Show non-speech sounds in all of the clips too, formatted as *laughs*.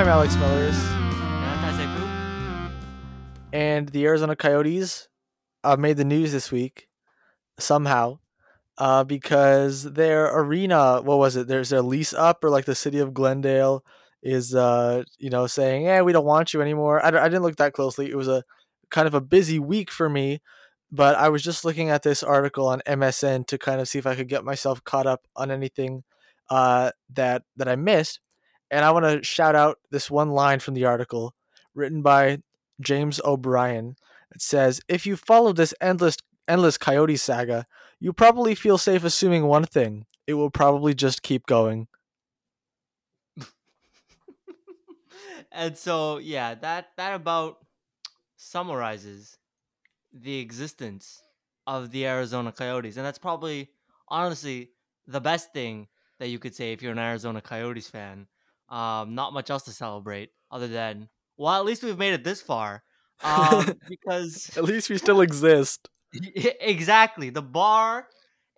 I'm Alex Millers, And I'm Tai Seifu. and the Arizona Coyotes uh, made the news this week somehow uh, because their arena, what was it? There's their lease up, or like the city of Glendale is, uh, you know, saying, "Yeah, we don't want you anymore." I didn't look that closely. It was a kind of a busy week for me, but I was just looking at this article on MSN to kind of see if I could get myself caught up on anything uh, that that I missed. And I want to shout out this one line from the article written by James O'Brien. It says, "If you follow this endless endless coyote saga, you probably feel safe assuming one thing: it will probably just keep going." *laughs* and so yeah, that that about summarizes the existence of the Arizona Coyotes, and that's probably honestly the best thing that you could say if you're an Arizona Coyotes fan. Um, not much else to celebrate other than well, at least we've made it this far. Um, *laughs* because At least we still exist. *laughs* exactly the bar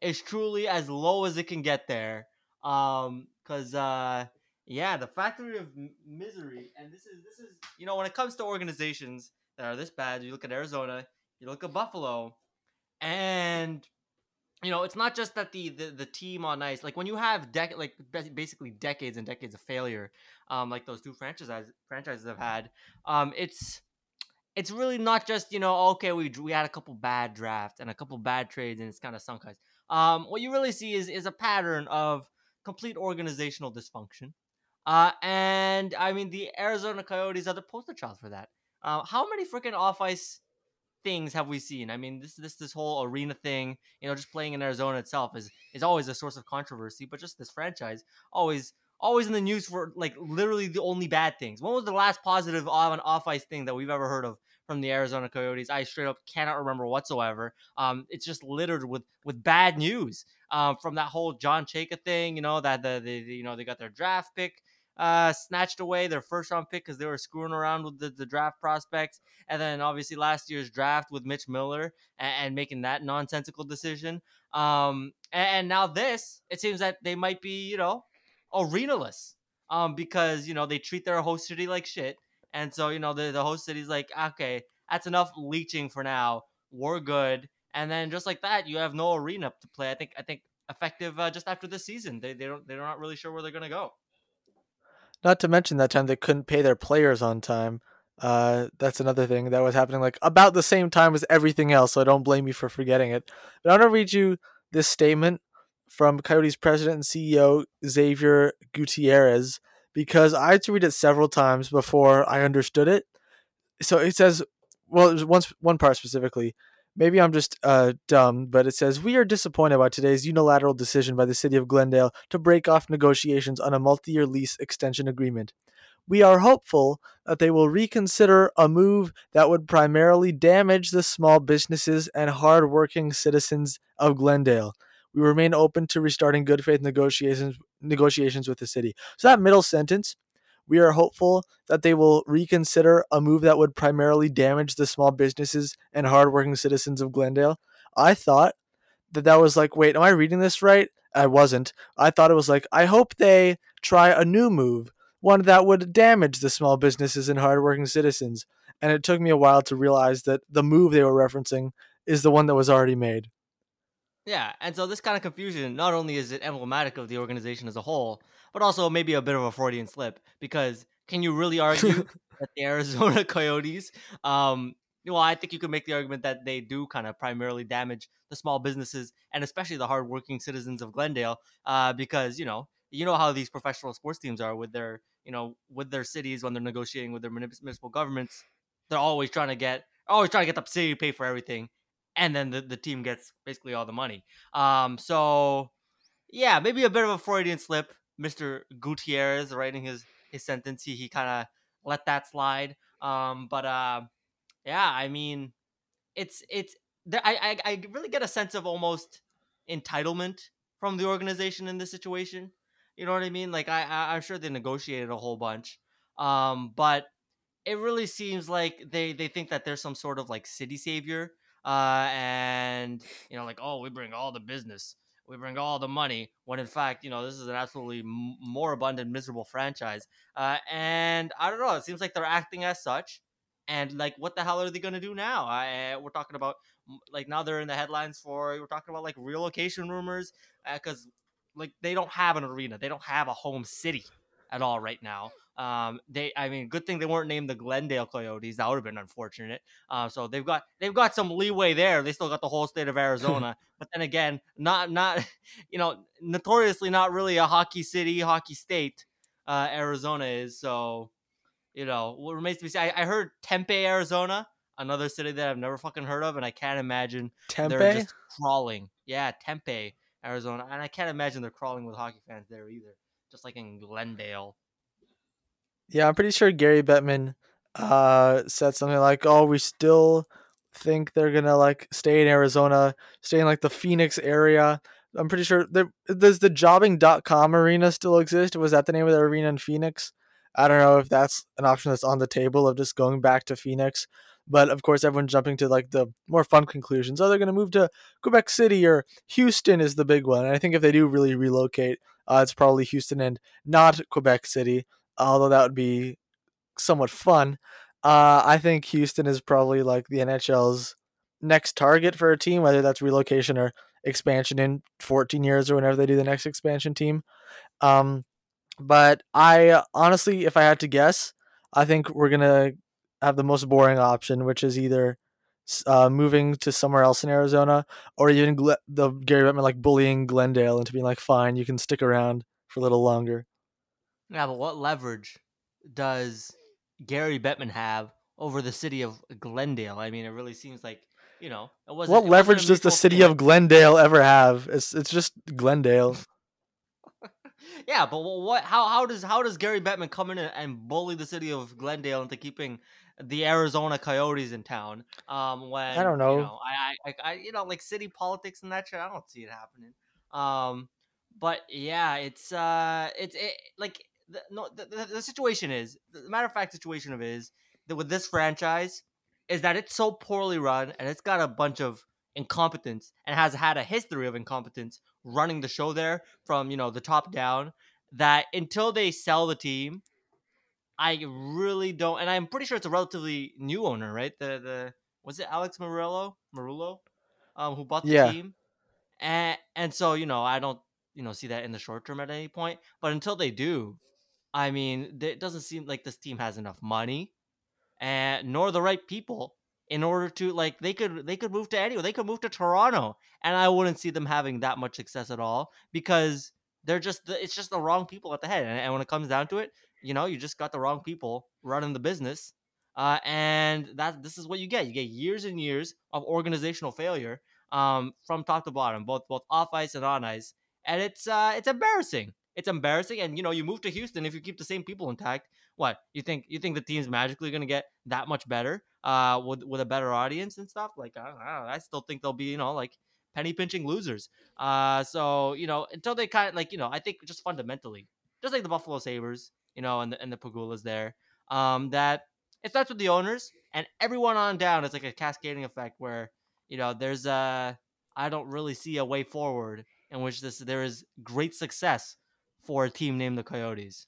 is truly as low as it can get there um because uh yeah the factory of m- misery and this is this is you know when it comes to organizations that are this bad you look at arizona you look at buffalo and you know it's not just that the the, the team on ice like when you have dec- like basically decades and decades of failure um like those two franchises franchises have had um it's it's really not just you know okay we we had a couple bad drafts and a couple bad trades and it's kind of sunk us. Um, what you really see is is a pattern of complete organizational dysfunction, uh, and I mean the Arizona Coyotes are the poster child for that. Uh, how many freaking off ice things have we seen? I mean this this this whole arena thing, you know, just playing in Arizona itself is is always a source of controversy, but just this franchise always always in the news for like literally the only bad things. When was the last positive on off ice thing that we've ever heard of from the Arizona Coyotes? I straight up cannot remember whatsoever. Um, it's just littered with with bad news. Um, from that whole John Chayka thing, you know that the, the, the you know they got their draft pick uh snatched away their first round pick because they were screwing around with the, the draft prospects and then obviously last year's draft with Mitch Miller and, and making that nonsensical decision um and, and now this it seems that they might be you know arenaless um because you know they treat their host city like shit and so you know the, the host city's like okay that's enough leeching for now we're good and then just like that you have no arena to play i think i think effective uh, just after this season they, they don't they're not really sure where they're gonna go Not to mention that time they couldn't pay their players on time. Uh, that's another thing that was happening like about the same time as everything else. So don't blame me for forgetting it. But I want to read you this statement from Coyotes president and CEO Xavier Gutierrez because I had to read it several times before I understood it. So it says, well, there's one one part specifically. Maybe I'm just uh, dumb, but it says we are disappointed by today's unilateral decision by the city of Glendale to break off negotiations on a multi-year lease extension agreement. We are hopeful that they will reconsider a move that would primarily damage the small businesses and hard-working citizens of Glendale. We remain open to restarting good faith negotiations negotiations with the city. So that middle sentence, we are hopeful that they will reconsider a move that would primarily damage the small businesses and hardworking citizens of Glendale. I thought that that was like, wait, am I reading this right? I wasn't. I thought it was like, I hope they try a new move, one that would damage the small businesses and hardworking citizens. And it took me a while to realize that the move they were referencing is the one that was already made. Yeah, and so this kind of confusion not only is it emblematic of the organization as a whole, but also maybe a bit of a Freudian slip because can you really *laughs* argue that the Arizona *laughs* Coyotes, um, well, I think you could make the argument that they do kind of primarily damage the small businesses and especially the hardworking citizens of Glendale, uh, because you know you know how these professional sports teams are with their you know with their cities when they're negotiating with their municipal governments, they're always trying to get always trying to get the city to pay for everything and then the, the team gets basically all the money. Um, so yeah, maybe a bit of a Freudian slip. Mr. Gutierrez writing his his sentence, he, he kind of let that slide. Um, but uh, yeah, I mean, it's it's there, I, I I really get a sense of almost entitlement from the organization in this situation. You know what I mean? Like I, I I'm sure they negotiated a whole bunch, um, but it really seems like they they think that there's some sort of like city savior uh, and you know, like, oh, we bring all the business, we bring all the money when in fact you know this is an absolutely more abundant miserable franchise uh, and i don't know it seems like they're acting as such and like what the hell are they going to do now? I, we're talking about like now they're in the headlines for we're talking about like relocation rumors because uh, like they don't have an arena they don't have a home city at all right now um, they, I mean, good thing they weren't named the Glendale Coyotes. That would have been unfortunate. Uh, so they've got they've got some leeway there. They still got the whole state of *laughs* Arizona. but then again, not not *laughs* you know notoriously not really a hockey city, hockey state. Uh, Arizona is so. You know, what remains to be seen. I, I heard Tempe, Arizona, another city that I've never fucking heard of, and I can't imagine Tempe? they're just crawling. Yeah, Tempe, Arizona, and I can't imagine they're crawling with hockey fans there either. Just like in Glendale. Yeah, I'm pretty sure Gary Bettman uh, said something like, "Oh, we still think they're gonna like stay in Arizona, stay in like the Phoenix area." I'm pretty sure does the Jobing.com arena still exist? Was that the name of the arena in Phoenix? I don't know if that's an option that's on the table of just going back to Phoenix. But of course, everyone's jumping to like the more fun conclusions. Oh, they're going to move to Quebec City or Houston is the big one. And I think if they do really relocate, uh, it's probably Houston and not Quebec City although that would be somewhat fun. Uh, I think Houston is probably like the NHL's next target for a team, whether that's relocation or expansion in 14 years or whenever they do the next expansion team. Um, but I honestly, if I had to guess, I think we're gonna have the most boring option, which is either uh, moving to somewhere else in Arizona, or even the Gary Bettman like bullying Glendale into being like, "Fine, you can stick around for a little longer." Yeah, but what leverage does Gary Bettman have over the city of Glendale? I mean, it really seems like you know it wasn't. What it leverage wasn't does the city of Glendale ever have? It's it's just Glendale. *laughs* yeah, but what? How how does how does Gary Bettman come in and bully the city of Glendale into keeping the Arizona Coyotes in town? Um, when I don't know, you know I, I I you know like city politics and that shit. I don't see it happening. Um, but yeah, it's uh, it's it like the, no, the, the, the situation is the matter of fact situation of is that with this franchise is that it's so poorly run and it's got a bunch of incompetence and has had a history of incompetence running the show there from you know the top down that until they sell the team i really don't and i'm pretty sure it's a relatively new owner right the the was it alex Meruelo Meruelo um who bought the yeah. team and and so you know i don't you know see that in the short term at any point but until they do I mean, it doesn't seem like this team has enough money, and nor the right people in order to like they could they could move to anywhere. They could move to Toronto, and I wouldn't see them having that much success at all because they're just the, it's just the wrong people at the head. And, and, when it comes down to it, you know, you just got the wrong people running the business, uh, and that this is what you get. You get years and years of organizational failure um, from top to bottom, both both off ice and on ice, and it's uh, it's embarrassing it's embarrassing. And you know, you move to Houston if you keep the same people intact. What you think? You think the team's magically going to get that much better uh, with with a better audience and stuff? Like I know, I still think they'll be you know like penny pinching losers. Uh, so you know until they kind of like you know I think just fundamentally, just like the Buffalo Sabres, you know, and the and the Pegulas there, um, that it starts with the owners and everyone on down. It's like a cascading effect where you know there's a I don't really see a way forward in which this there is great success for a team named the Coyotes?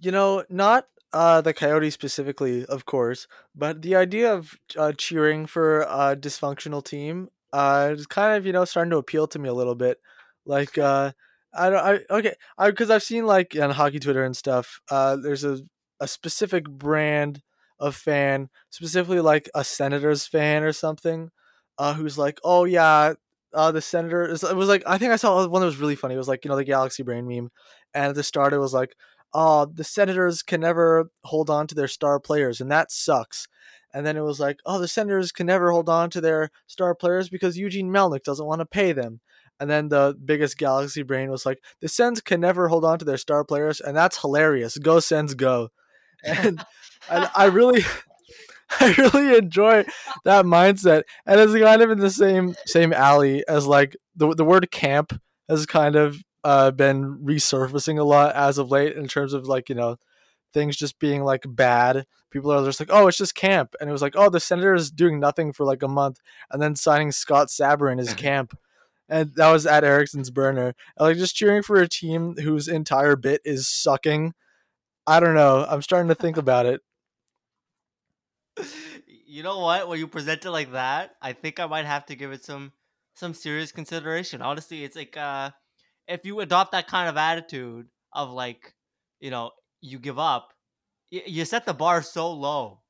You know, not uh, the Coyotes specifically, of course, but the idea of uh, cheering for a dysfunctional team uh, is kind of you know starting to appeal to me a little bit. Like, uh, I don't, I okay, I because I've seen like on hockey Twitter and stuff. Uh, there's a a specific brand of fan, specifically like a Senators fan or something, uh, who's like, oh yeah, uh, the senator it was like I think I saw one that was really funny. It was like you know the Galaxy Brain meme, and at the start it was like, "Oh, the Senators can never hold on to their star players, and that sucks." And then it was like, "Oh, the Senators can never hold on to their star players because Eugene Melnyk doesn't want to pay them." And then the biggest Galaxy Brain was like, "The Sens can never hold on to their star players, and that's hilarious. Go Sens, go!" *laughs* And, and I really. *laughs* I really enjoy that mindset, and it's kind of in the same same alley as like the the word camp has kind of uh, been resurfacing a lot as of late in terms of like you know things just being like bad. People are just like, oh, it's just camp, and it was like, oh, the senator is doing nothing for like a month, and then signing Scott Sabourin as *laughs* camp, and that was at Erickson's burner. Like just cheering for a team whose entire bit is sucking. I don't know. I'm starting to think about it. *laughs* You know what? When you present it like that, I think I might have to give it some some serious consideration. Honestly, it's like uh if you adopt that kind of attitude of like, you know, you give up, you set the bar so low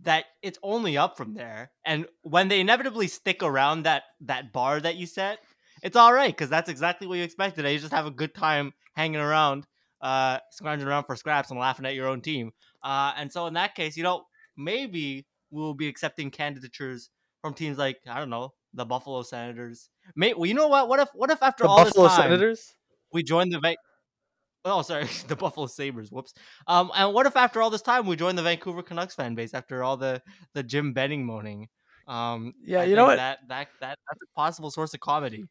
that it's only up from there. And when they inevitably stick around that that bar that you set, it's all right because that's exactly what you expected. You just have a good time hanging around, uh, scrounging around for scraps and laughing at your own team. Uh, and so in that case, you know, maybe we'll be accepting candidatures from teams like I don't know the Buffalo Senators. May, well, you know what? What if what if after The all Buffalo this time Senators? we join the Va- Oh, sorry, *laughs* the Buffalo Sabres. Whoops. Um, and what if after all this time we join the Vancouver Canucks fan base after all the the Jim Benning moaning? Um, Yeah, I you know what? That that that that's a possible source of comedy.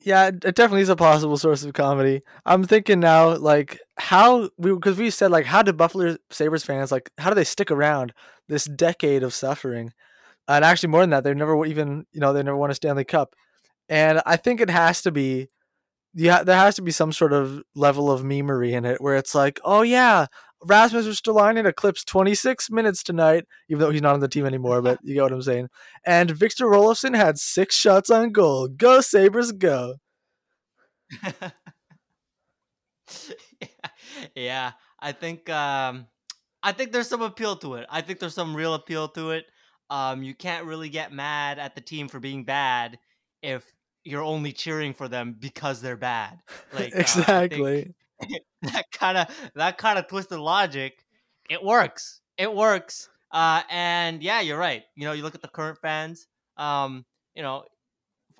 Yeah, it it definitely is a possible source of comedy. I'm thinking now, like how we because we said like how do Buffalo Sabres fans like how do they stick around this decade of suffering? And actually, more than that, they've never even you know they never won a Stanley Cup, and I think it has to be yeah there has to be some sort of level of memery in it where it's like oh yeah Rasmus Ristolainen eclipsed 26 minutes tonight, even though he's not on the team anymore. But you get what I'm saying. And Victor Olofsson had six shots on goal. Go Sabres, go! *laughs* yeah, I think um, I think there's some appeal to it. I think there's some real appeal to it. Um, you can't really get mad at the team for being bad if you're only cheering for them because they're bad. *laughs* Like uh, exactly. *laughs* that kind of that kind of twisted logic, it works. It works. Uh, and yeah, you're right. You know, you look at the current fans. Um, you know,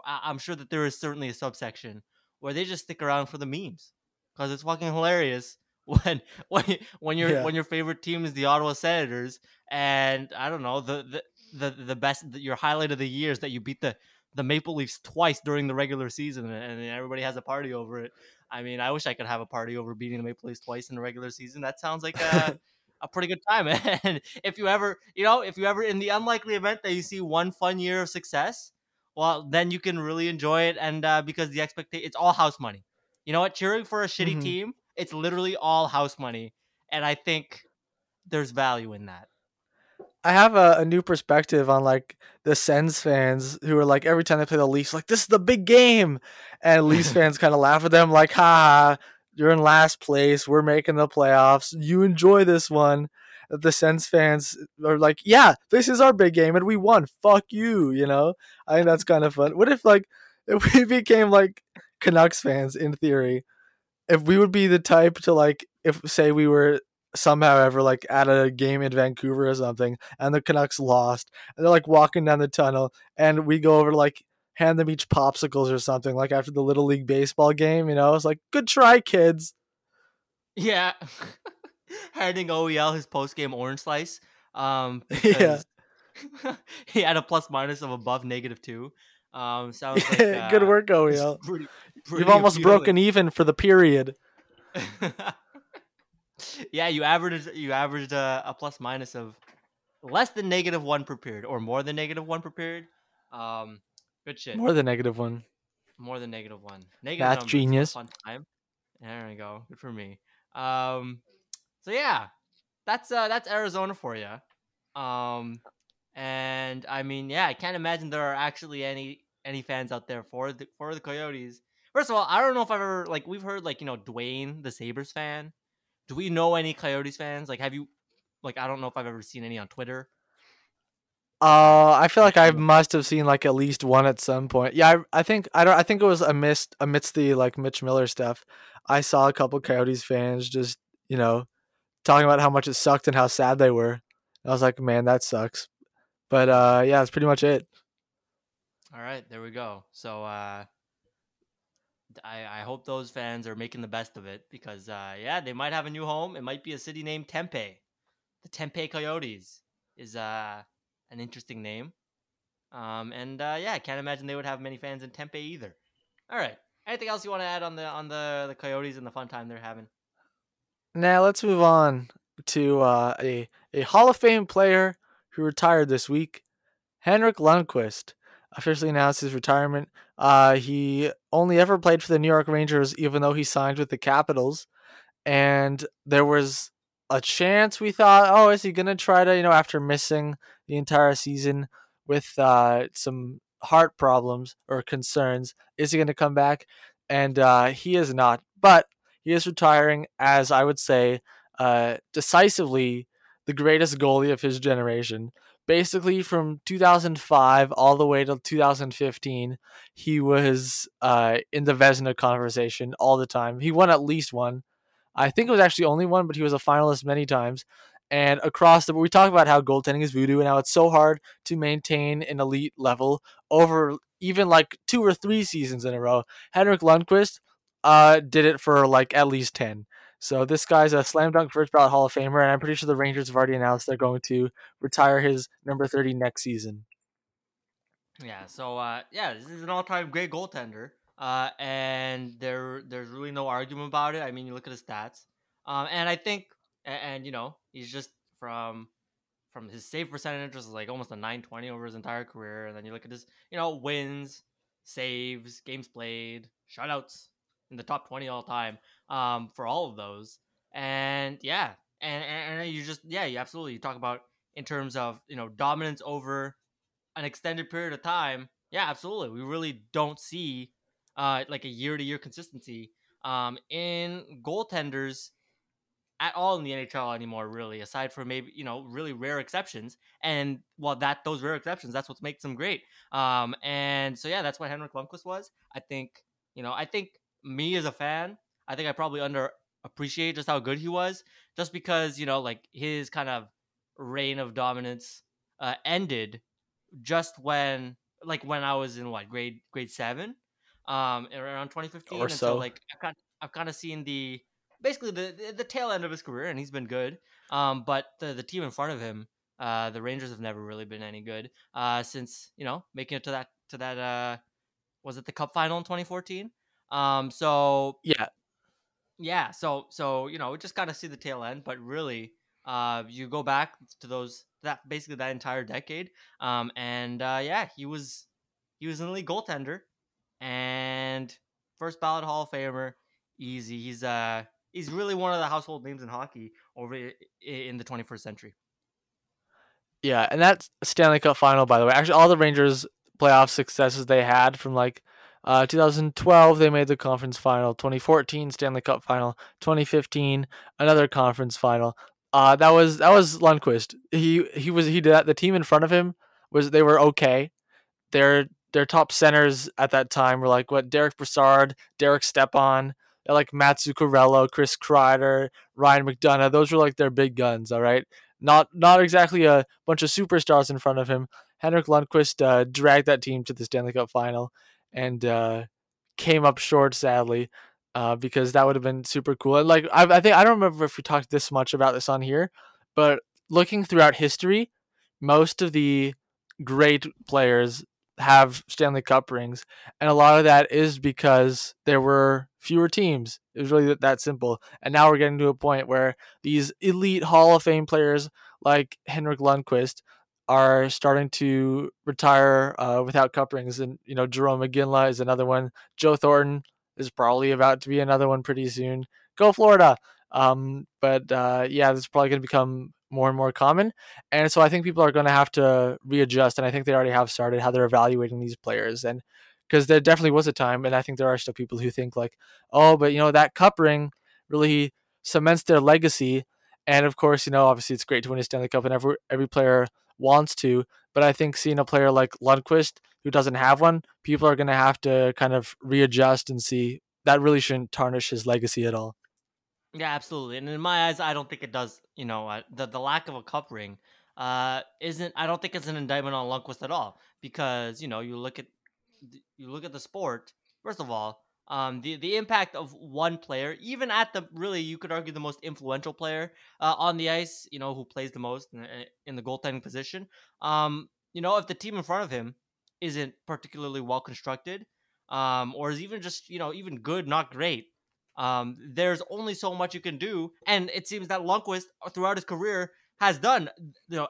I- I'm sure that there is certainly a subsection where they just stick around for the memes because it's fucking hilarious *laughs* when when when your Yeah. when your favorite team is the Ottawa Senators and I don't know the the the, the best your highlight of the year is that you beat the the Maple Leafs twice during the regular season and, and everybody has a party over it. I mean, I wish I could have a party over beating the Maple Leafs twice in the regular season. That sounds like a *laughs* a pretty good time. *laughs* And if you ever, you know, if you ever in the unlikely event that you see one fun year of success, well, then you can really enjoy it. And uh, because the expectation, it's all house money. You know what? Cheering for a shitty Mhm. team, it's literally all house money, and I think there's value in that. I have a, a new perspective on like the Sens fans who are like every time they play the Leafs, like this is the big game, and Leafs *laughs* fans kind of laugh at them like, "Ha, ha, you're in last place. We're making the playoffs. You enjoy this one." The Sens fans are like, "Yeah, this is our big game, and we won. Fuck you." You know, I think that's kind of fun. What if like *laughs* if we became like Canucks fans in theory? If we would be the type to like, if say we were somehow ever like at a game in Vancouver or something, and the Canucks lost, and they're like walking down the tunnel, and we go over to like hand them each popsicles or something, like after the little league baseball game. You know, it's like good try, kids. Yeah, *laughs* handing OEL his post game orange slice. Um, *laughs* Yeah. *laughs* he had a plus minus of above negative two. Um, sounds like good uh, work, OEL. Pretty, You've almost appealing. broken even for the period. Yeah, you averaged you averaged a, a plus minus of less than negative one per period, or more than negative one per period. Um, good shit. More than negative one. More than negative one. Negative Math numbers, genius. Fun time. There we go. Good for me. Um, so yeah, that's uh that's Arizona for you. Um, and I mean, yeah, I can't imagine there are actually any any fans out there for the for the Coyotes. First of all, I don't know if I've ever like we've heard like you know Dwayne the Sabres fan. Do we know any Coyotes fans? Like, have you like I don't know if I've ever seen any on Twitter. Uh, I feel like I must have seen like at least one at some point. Yeah, I, I think I don't. I think it was amidst amidst the like Mitch Miller stuff. I saw a couple Coyotes fans just you know talking about how much it sucked and how sad they were. I was like, man, that sucks. But uh, yeah, that's pretty much it. All right, there we go. So uh I I hope those fans are making the best of it because uh yeah, they might have a new home. It might be a city named Tempe. The Tempe Coyotes is uh an interesting name. Um and uh yeah, I can't imagine they would have many fans in Tempe either. All right. Anything else you want to add on the on the the Coyotes and the fun time they're having? Now let's move on to uh, a a Hall of Fame player who retired this week, Henrik Lundqvist. Officially announced his retirement. Uh, he only ever played for the New York Rangers, even though he signed with the Capitals. And there was a chance we thought, oh, is he gonna try to, you know, after missing the entire season with uh, some heart problems or concerns, is he gonna come back? And uh, he is not. But he is retiring as I would say uh, decisively the greatest goalie of his generation. Basically, from 2005 all the way to 2015, he was uh, in the Vezina conversation all the time. He won at least one. I think it was actually only one, but he was a finalist many times. And across the, we talk about how goaltending is voodoo and how it's so hard to maintain an elite level over even like two or three seasons in a row. Henrik Lundqvist uh, did it for like at least 10. So this guy's a slam dunk first ballot Hall of Famer, and I'm pretty sure the Rangers have already announced they're going to retire his number 30 next season. Yeah, so uh, yeah, this is an all-time great goaltender, uh, and there there's really no argument about it. I mean, you look at his stats, um, and I think, and, and, you know, he's just from from his save percentage was like almost a 920 over his entire career, and then you look at his, you know, wins, saves, games played, shutouts, in the top 20 all time um, for all of those. And yeah, and, and, you just, yeah, you absolutely you talk about in terms of, you know, dominance over an extended period of time. Yeah, absolutely. We really don't see uh, like a year to year consistency um, in goaltenders at all in the NHL anymore, really, aside from maybe, you know, really rare exceptions. And well, that those rare exceptions, that's what makes them great. Um, and so yeah, that's what Henrik Lundqvist was. I think, you know, I think me as a fan, I think I probably underappreciate just how good he was, just because you know like his kind of reign of dominance uh, ended just when like when I was in what grade grade seven, um, around 2015, or and so. so like I've kind I've kind of seen the basically the the tail end of his career, and he's been good. Um, but the the team in front of him, uh, the Rangers have never really been any good. Uh, since you know making it to that to that uh, was it the Cup final in 2014? Um, so yeah, yeah. So so you know, we just got to see the tail end, but really, uh, you go back to those that basically that entire decade. Um, and uh, yeah, he was he was an elite goaltender and first ballot Hall of Famer. Easy. He's uh he's really one of the household names in hockey over in the 21st century. Yeah, and that's Stanley Cup final, by the way. Actually, all the Rangers playoff successes they had from like uh, 2012, they made the conference final. 2014, Stanley Cup final. 2015, another conference final. Uh, that was that was Lundqvist. He he was he did that. The team in front of him was they were okay. Their their top centers at that time were like what Derick Brassard, Derek Stepan, like Matt Zuccarello, Chris Kreider, Ryan McDonagh. Those were like their big guns. All right, not not exactly a bunch of superstars in front of him. Henrik Lundqvist uh, dragged that team to the Stanley Cup final, and uh, came up short, sadly, uh, because that would have been super cool. And like I, I think I don't remember if we talked this much about this on here, but looking throughout history, most of the great players have Stanley Cup rings, and a lot of that is because there were fewer teams. It was really that simple. And now we're getting to a point where these elite Hall of Fame players like Henrik Lundqvist are starting to retire uh, without cup rings, and you know Jarome Iginla is another one. Joe Thornton is probably about to be another one pretty soon. Go Florida! Um, but uh, yeah, this is probably going to become more and more common, and so I think people are going to have to readjust, and I think they already have started how they're evaluating these players, and because there definitely was a time, and I think there are still people who think like, oh, but you know that cup ring really cements their legacy. And of course, you know, obviously it's great to win a Stanley Cup, and every every player wants to. But I think seeing a player like Lundqvist who doesn't have one, people are going to have to kind of readjust and see that really shouldn't tarnish his legacy at all. Yeah, absolutely. And in my eyes, I don't think it does. You know, uh, the the lack of a cup ring uh, isn't. I don't think it's an indictment on Lundqvist at all because you know you look at you look at the sport. First of all, um, the the impact of one player, even at the really you could argue the most influential player uh, on the ice, you know, who plays the most in, in the goaltending position. Um, you know, if the team in front of him isn't particularly well constructed, um, or is even just you know even good, not great. Um, there's only so much you can do, and it seems that Lundqvist uh, throughout his career has done you know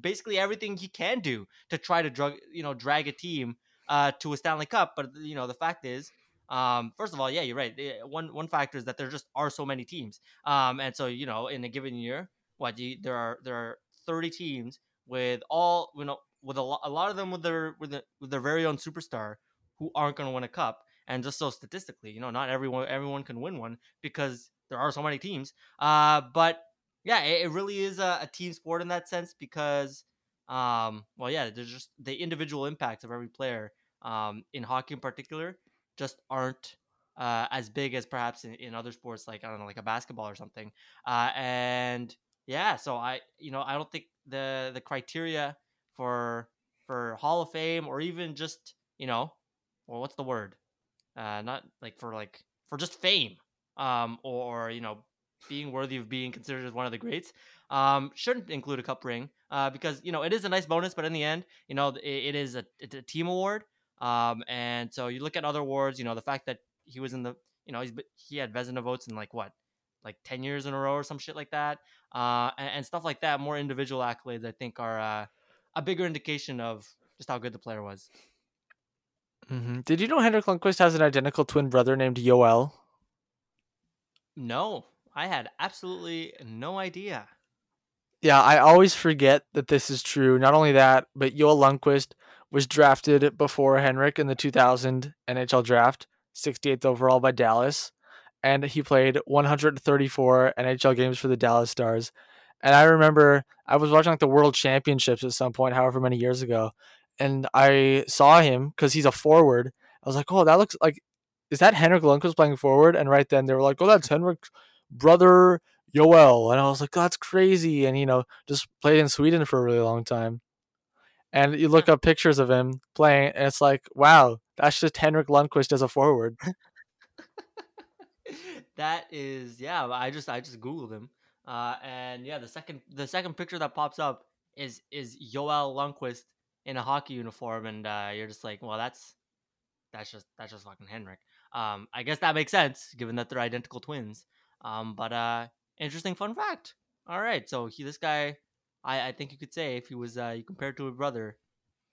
basically everything he can do to try to drug you know drag a team uh, to a Stanley Cup. But you know the fact is, um, first of all, yeah, you're right. Eh, one one factor is that there just are so many teams, um, and so you know in a given year, what you, there are there are 30 teams with all you know with a, lot, a lot of them with their with, the, with their very own superstar who aren't going to win a cup. And just so statistically, you know, not everyone everyone can win one because there are so many teams. Uh, but yeah, it, it really is a, a, team sport in that sense because, um, well, yeah, there's just the individual impacts of every player um, in hockey in particular just aren't uh, as big as perhaps in, in, other sports like I don't know, like a basketball or something. Uh, and yeah, so I, you know, I don't think the the criteria for for Hall of Fame or even just you know, well, what's the word? Uh, not like for like for just fame, um, or, you know, being worthy of being considered as one of the greats. Um, shouldn't include a cup ring, uh, because you know it is a nice bonus, but in the end, you know, it, it is a, a team award. Um, and so you look at other awards, you know, the fact that he was in the, you know, he's he had Vezina votes in like what, like ten years in a row or some shit like that, uh, and, and stuff like that. More individual accolades, I think, are uh, a bigger indication of just how good the player was. Mm-hmm. Did you know Henrik Lundqvist has an identical twin brother named Joel? No, I had absolutely no idea. Yeah, I always forget that this is true. Not only that, but Joel Lundqvist was drafted before Henrik in the 2000 NHL draft, 68th overall by Dallas, and he played 134 NHL games for the Dallas Stars. And I remember I was watching like the World Championships at some point, however many years ago, and I saw him because he's a forward. I was like, oh, that looks like is that Henrik Lundqvist playing forward? And right then they were like, oh, that's Henrik's brother Joel. And I was like, that's crazy. And, you know, just played in Sweden for a really long time. And you look up pictures of him playing, and it's like, wow, that's just Henrik Lundqvist as a forward. *laughs* that is, yeah. I just, I just googled him, uh, and yeah, the second, the second picture that pops up is is Joel Lundqvist in a hockey uniform, and uh, you're just like, well, that's, that's just, that's just fucking Henrik. Um, I guess that makes sense given that they're identical twins. Um, but uh, interesting fun fact. All right, so he, this guy, I, I think you could say if he was uh, you compared to a brother,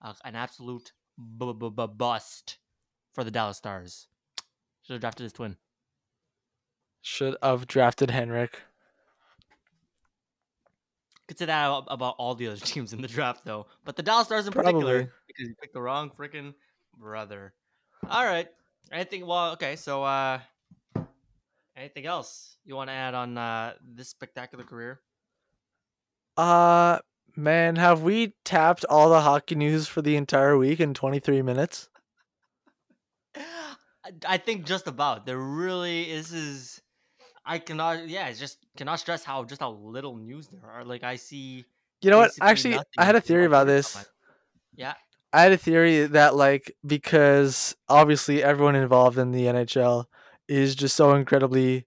uh, an absolute b- b- b- bust for the Dallas Stars. Should have drafted his twin. Should have drafted Henrik. Could say that about all the other *laughs* teams in the draft, though. But the Dallas Stars in Probably. particular, because you picked the wrong freaking brother. All right. Anything? Well, okay. So, uh, anything else you want to add on uh, this spectacular career? Uh, man, have we tapped all the hockey news for the entire week in 23 minutes? I think just about. There really is. Is I cannot. Yeah, it's just cannot stress how just how little news there are. Like I see. You know what? Actually, I had a theory about this. Yeah. I had a theory that like because obviously everyone involved in the NHL is just so incredibly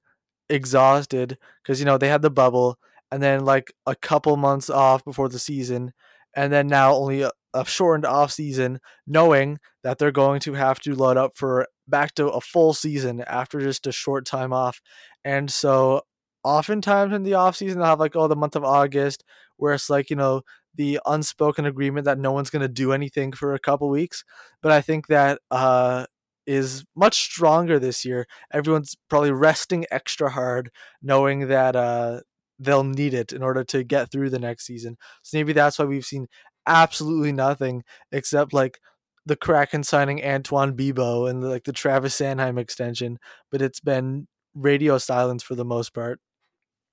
exhausted because you know they had the bubble and then like a couple months off before the season and then now only a, a shortened off season knowing that they're going to have to load up for back to a full season after just a short time off and so oftentimes in the off season they'll have like oh the month of august where it's like you know the unspoken agreement that no one's going to do anything for a couple weeks. But I think that uh, is much stronger this year. Everyone's probably resting extra hard, knowing that uh, they'll need it in order to get through the next season. So maybe that's why we've seen absolutely nothing except like the Kraken signing Antoine Bibeau and like the Travis Sanheim extension, but it's been radio silence for the most part.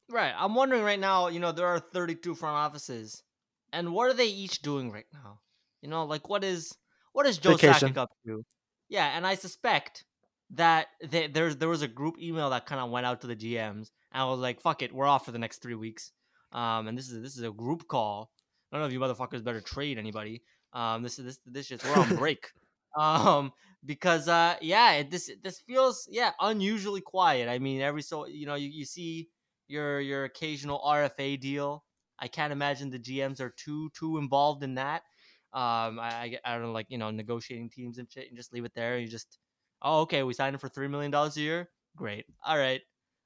Right. I'm wondering right now, you know, there are 32 front offices and what are they each doing right now? You know, like what is what is Joe Vacation. Sakic up to? Yeah, and I suspect that they, there's there was a group email that kind of went out to the GMs, and I was like, "Fuck it, we're off for the next three weeks." Um, and this is this is a group call. I don't know if you motherfuckers better trade anybody. Um, this is this this shit's we're on break. *laughs* um, because uh, yeah, it, this this feels yeah unusually quiet. I mean, every so you know you, you see your your occasional RFA deal I can't imagine the GMs are too too involved in that. Um, I, I don't know, like you know, negotiating teams and shit, and just leave it there. You just, oh, okay, we signed him for three million dollars a year. Great, all right.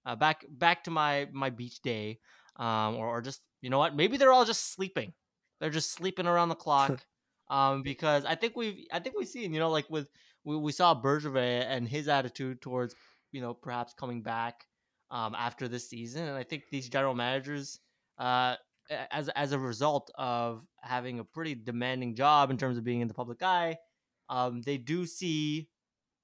Uh, back back to my my beach day, um, or, or just you know what? Maybe they're all just sleeping. They're just sleeping around the *laughs* clock. um, because I think we've I think we've seen you know like with we, we saw Bergevin and his attitude towards you know perhaps coming back um, after this season, and I think these general managers, uh, as as a result of having a pretty demanding job in terms of being in the public eye, um, they do see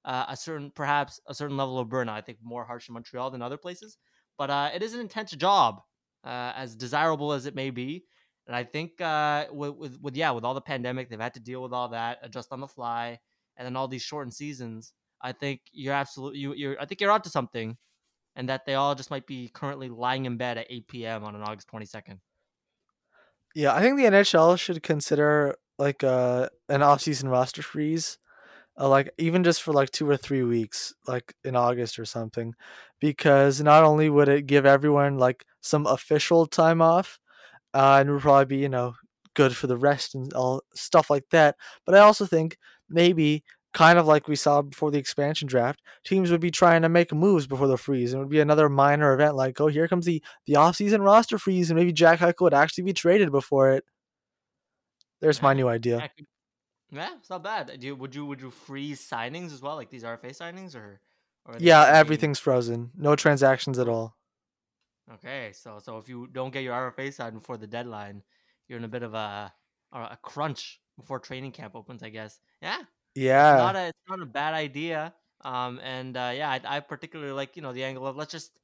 uh, a certain perhaps a certain level of burnout. I think more harsh in Montreal than other places, but uh, it is an intense job, uh, as desirable as it may be. And I think uh, with, with, with yeah, with all the pandemic, they've had to deal with all that, adjust on the fly, and then all these shortened seasons. I think you're absolutely you, you're. I think you're onto something, and that they all just might be currently lying in bed at 8 p.m. on an August 22nd. Yeah, I think the NHL should consider like uh, an off-season roster freeze, uh, like even just for like two or three weeks, like in August or something, because not only would it give everyone like some official time off, uh, and would probably be you know good for the rest and all stuff like that, but I also think maybe kind of like we saw before the expansion draft, teams would be trying to make moves before the freeze. And it would be another minor event like, oh, here comes the, the offseason roster freeze, and maybe Jack Eichel would actually be traded before it. There's my *laughs* new idea. Yeah, it's not bad. Do you, would you would you freeze signings as well, like these RFA signings, or? or yeah, everything's frozen. No transactions at all. Okay, so so if you don't get your RFA signed before the deadline, you're in a bit of a a crunch before training camp opens, I guess. Yeah, yeah. It's not a it's not a bad idea. Um, and uh, yeah, I, I particularly like you know the angle of let's just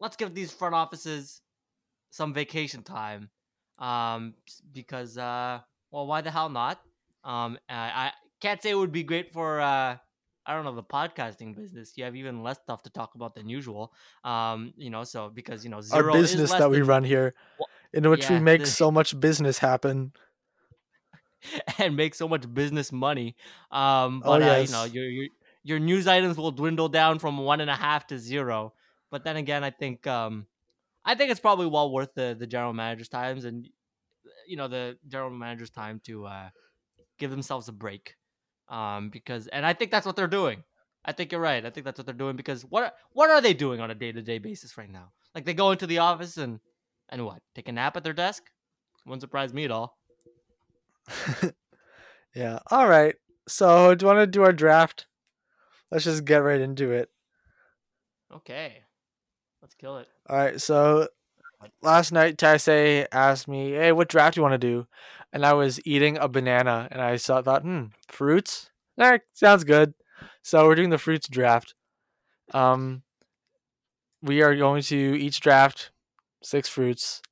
let's give these front offices some vacation time. Um, because uh, well, why the hell not? Um, I, I can't say it would be great for uh, I don't know the podcasting business. You have even less stuff to talk about than usual. Um, you know, so because you know our business that we run here, in which yeah, we make *laughs* so much business happen. and make so much business money. Um, oh, but oh, yes. uh, you know, your, your your news items will dwindle down from one and a half to zero. But then again, I think um, I think it's probably well worth the the general manager's times and you know the general manager's time to uh, give themselves a break. Um, because and I think that's what they're doing. I think you're right. I think that's what they're doing because what what are they doing on a day to day basis right now? Like they go into the office and and what take a nap at their desk? Wouldn't surprise me at all. *laughs* yeah. All right. So, do you want to do our draft? Let's just get right into it. Okay. Let's kill it. All right. So, last night, Taisei asked me, "Hey, what draft do you want to do?" And I was eating a banana, and I saw, thought, "Hmm, fruits. All right, sounds good." So we're doing the fruits draft. Um, we are going to each draft six fruits.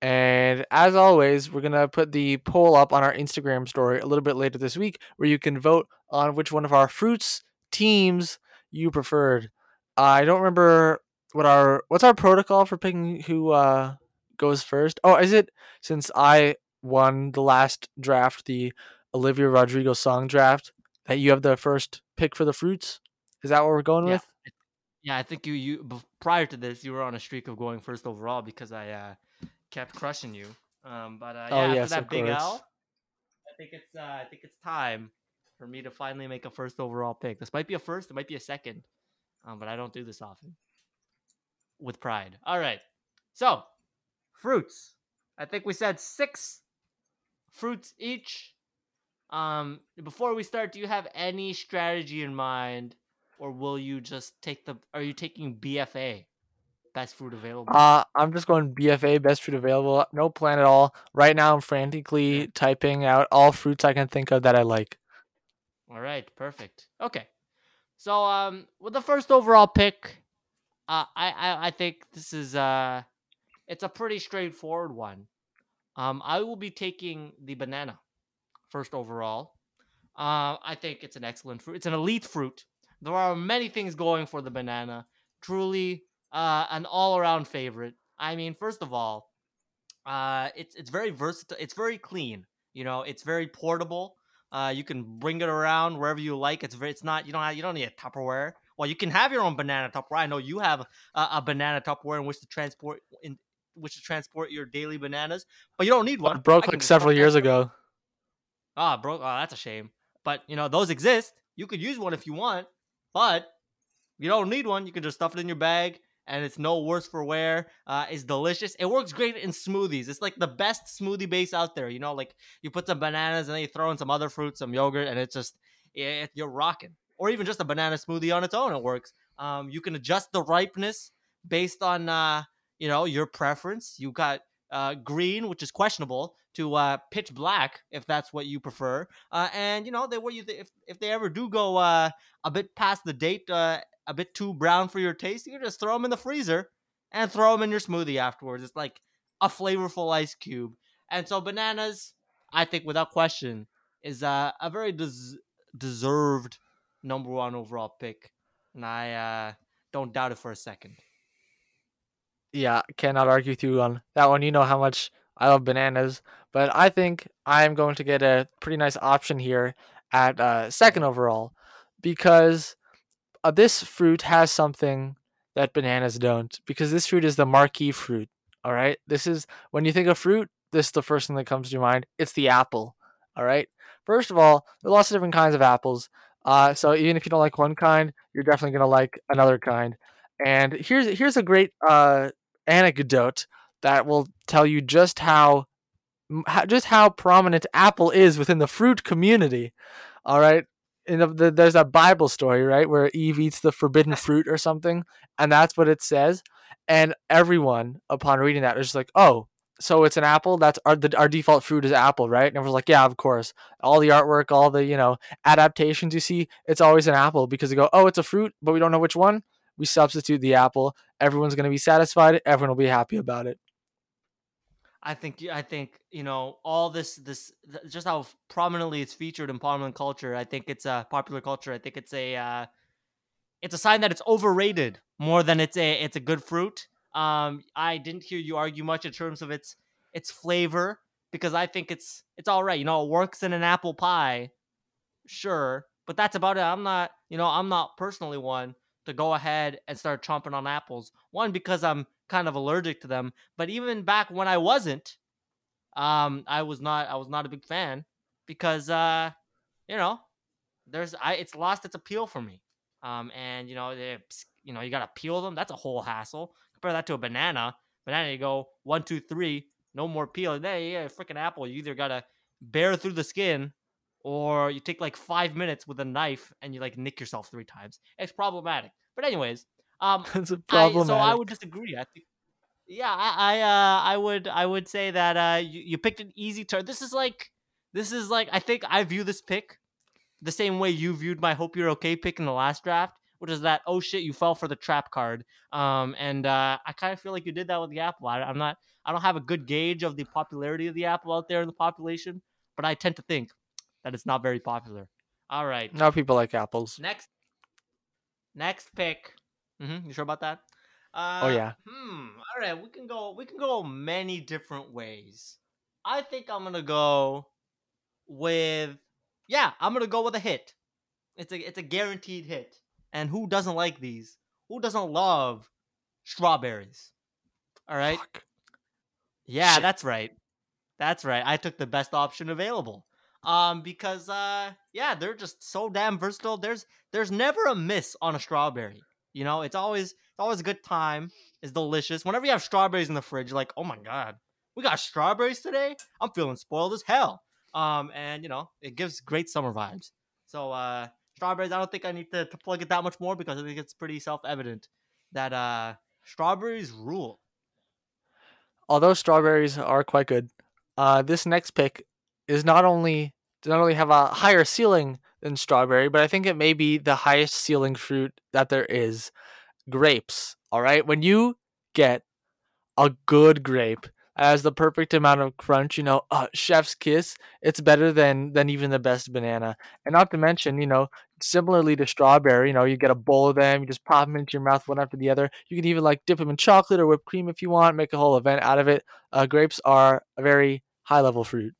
And as always, we're to put the poll up on our Instagram story a little bit later this week where you can vote on which one of our fruits teams you preferred. I don't remember what our what's our protocol for picking who uh goes first. Oh, is it since I won the last draft, the Olivia Rodrigo song draft, that you have the first pick for the fruits? Is that what we're going yeah. with? Yeah, I think you you prior to this you were on a streak of going first overall because I uh kept crushing you. Um, but uh, yeah, oh, after yes, that big course. L, I think it's uh, I think it's time for me to finally make a first overall pick. This might be a first, it might be a second, um, but I don't do this often. With pride. All right. So, fruits. I think we said six fruits each. Um, before we start, do you have any strategy in mind, or will you just take the? Are you taking BFA? Best fruit available. Uh, I'm just going BFA, best fruit available. No plan at all. Right now, I'm frantically yeah. typing out all fruits I can think of that I like. All right, perfect. Okay, so um, with the first overall pick, uh, I, I I think this is uh, it's a pretty straightforward one. Um, I will be taking the banana first overall. Uh, I think it's an excellent fruit. It's an elite fruit. There are many things going for the banana. Truly uh, an all-around favorite. I mean, first of all, uh, it's it's very versatile. It's very clean. You know, it's very portable. Uh, you can bring it around wherever you like. It's very. It's not. You don't. Have, you don't need a Tupperware. Well, you can have your own banana Tupperware. I know you have a, a banana Tupperware in which to transport in which to transport your daily bananas, but you don't need one. It broke like several years ago. Ah, broke. Oh, that's a shame. But you know those exist. You could use one if you want, but you don't need one. You can just stuff it in your bag and it's no worse for wear. Uh, it's delicious. It works great in smoothies. It's like the best smoothie base out there. You know, like you put some bananas and then you throw in some other fruit, some yogurt, and it's just it, you're rocking. Or even just a banana smoothie on its own, it works. Um, you can adjust the ripeness based on uh, you know your preference. You got uh, green, which is questionable, to uh, pitch black if that's what you prefer. Uh, and you know they were you th- if if they ever do go uh, a bit past the date, uh, a bit too brown for your taste, you can just throw them in the freezer and throw them in your smoothie afterwards. It's like a flavorful ice cube. And so bananas, I think without question, is uh, a very des- deserved number one overall pick, and I uh, don't doubt it for a second. Yeah, cannot argue with you on that one. You know how much I love bananas, but I think I'm going to get a pretty nice option here at uh, second overall because uh, this fruit has something that bananas don't. Because this fruit is the marquee fruit. All right, this is when you think of fruit, this is the first thing that comes to your mind. It's the apple. All right. First of all, there are lots of different kinds of apples. Uh, so even if you don't like one kind, you're definitely gonna like another kind. And here's here's a great uh, anecdote that will tell you just how, how just how prominent apple is within the fruit community. All right, in the, the, there's a Bible story right where Eve eats the forbidden *laughs* fruit or something, and that's what it says. And everyone, upon reading that, is just like, "Oh, so it's an apple. That's our the, our default fruit is apple, right?" And everyone's like, "Yeah, of course." All the artwork, all the you know adaptations you see, it's always an apple because they go, "Oh, it's a fruit, but we don't know which one." We substitute the apple. Everyone's to be satisfied. Everyone will be happy about it. I think I think you know all this this just how prominently it's featured in popular culture. I think it's a popular culture. I think it's a uh, it's a sign that it's overrated more than it's a it's a good fruit. Um, I didn't hear you argue much in terms of its its flavor because I think it's it's all right. You know, it works in an apple pie, sure, but that's about it. I'm not you know I'm not personally one to go ahead and start chomping on apples. One because I'm kind of allergic to them, but even back when I wasn't, um, I was not I was not a big fan because uh, you know, there's I it's lost its appeal for me. Um, and you know, they, you know, you gotta peel them. That's a whole hassle. Compare that to a banana. Banana, you go one, two, three, no more peel. Hey, yeah, freaking apple. You either gotta bear through the skin or you take like five minutes with a knife and you like nick yourself three times. It's problematic. But anyways, um, *laughs* it's a I, so I would disagree. I think, yeah, I, I, uh, I would, I would say that uh, you, you picked an easy turn. This is like, this is like, I think I view this pick the same way you viewed my "Hope You're Okay" pick in the last draft, which is that oh shit, you fell for the trap card. Um, and uh, I kind of feel like you did that with the apple. I, I'm not, I don't have a good gauge of the popularity of the apple out there in the population, but I tend to think that it's not very popular. All right. Now people like apples. Next, next pick. Mm-hmm. You sure about that? Uh, oh yeah. Hmm. All right. We can go. We can go many different ways. I think I'm gonna go with. Yeah, I'm gonna go with a hit. It's a it's a guaranteed hit. And who doesn't like these? Who doesn't love strawberries? All right. Fuck. Yeah, Shit. that's right. That's right. I took the best option available um because uh yeah they're just so damn versatile there's there's never a miss on a strawberry you know it's always it's always a good time it's delicious whenever you have strawberries in the fridge you're like oh my god we got strawberries today i'm feeling spoiled as hell um and you know it gives great summer vibes so uh strawberries i don't think i need to, to plug it that much more because i think it's pretty self-evident that uh strawberries rule Although strawberries are quite good, uh, this next pick is not only not only have a higher ceiling than strawberry, but I think it may be the highest ceiling fruit that there is. Grapes. All right, when you get a good grape as the perfect amount of crunch, you know, uh, chef's kiss. It's better than than even the best banana. And not to mention, you know, similarly to strawberry, you know, you get a bowl of them, you just pop them into your mouth one after the other. You can even like dip them in chocolate or whipped cream if you want, make a whole event out of it. Uh, grapes are a very high level fruit.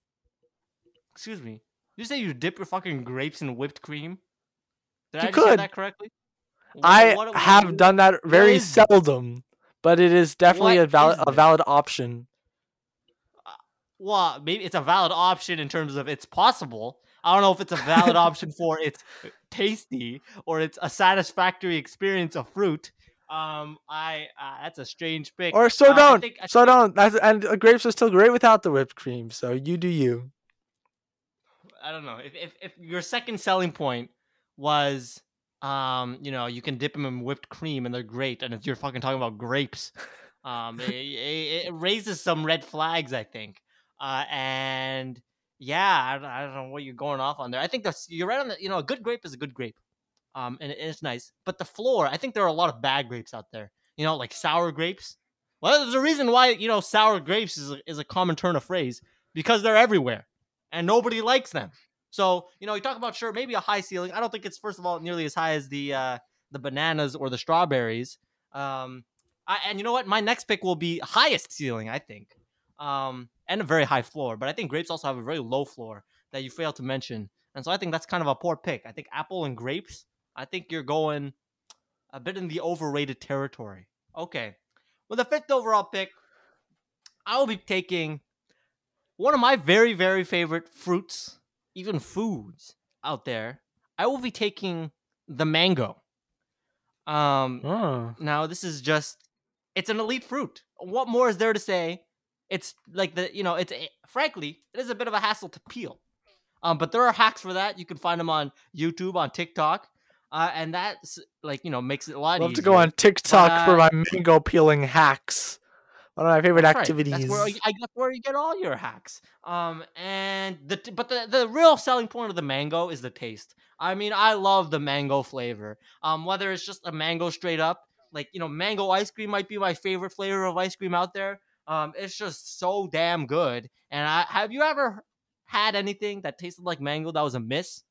Excuse me. You say you dip your fucking grapes in whipped cream? Did You I could. that correctly? What- I what- what- have done that very it? seldom, but it is definitely a valid a valid option. Well, maybe it's a valid option in terms of it's possible. I don't know if it's a valid *laughs* option for it's tasty or it's a satisfactory experience of fruit. Um, I uh, that's a strange pick. Or so Uh, don't. think- I so think- don't. That's, and uh, grapes are still great without the whipped cream. So you do you. I don't know if, if if your second selling point was um you know you can dip them in whipped cream and they're great and if you're fucking talking about grapes um *laughs* it, it, it raises some red flags I think uh and yeah I, don't- I don't know what you're going off on there I think that's you're right on the you know a good grape is a good grape um and it- it's nice but the floor I think there are a lot of bad grapes out there you know like sour grapes well there's a reason why you know sour grapes is a, is a common turn of phrase because they're everywhere and nobody likes them so you know, you talk about sure maybe a high ceiling. I don't think it's first of all nearly as high as the uh, the bananas or the strawberries. Um, I, and you know what? My next pick will be highest ceiling. I think, um, and a very high floor. But I think grapes also have a very low floor that you failed to mention. And so I think that's kind of a poor pick. I think apple and grapes. I think you're going a bit in the overrated territory. Okay, with the fifth overall pick, I will be taking one of my very very favorite fruits even foods out there, I will be taking the mango. Um, Oh. now this is just it's an elite fruit. What more is there to say? It's like the you know it's frankly it is a bit of a hassle to peel. Um, but there are hacks for that. You can find them on YouTube, on TikTok, uh, and that's like you know makes it a lot Love to go on TikTok for uh, my mango peeling hacks. One of my favorite That's right. activities. That's where I guess where you get all your hacks. Um, and the but the the real selling point of the mango is the taste. I mean, I love the mango flavor. Um, whether it's just a mango straight up, like you know, mango ice cream might be my favorite flavor of ice cream out there. Um, it's just so damn good. And I have you ever had anything that tasted like mango that was a miss?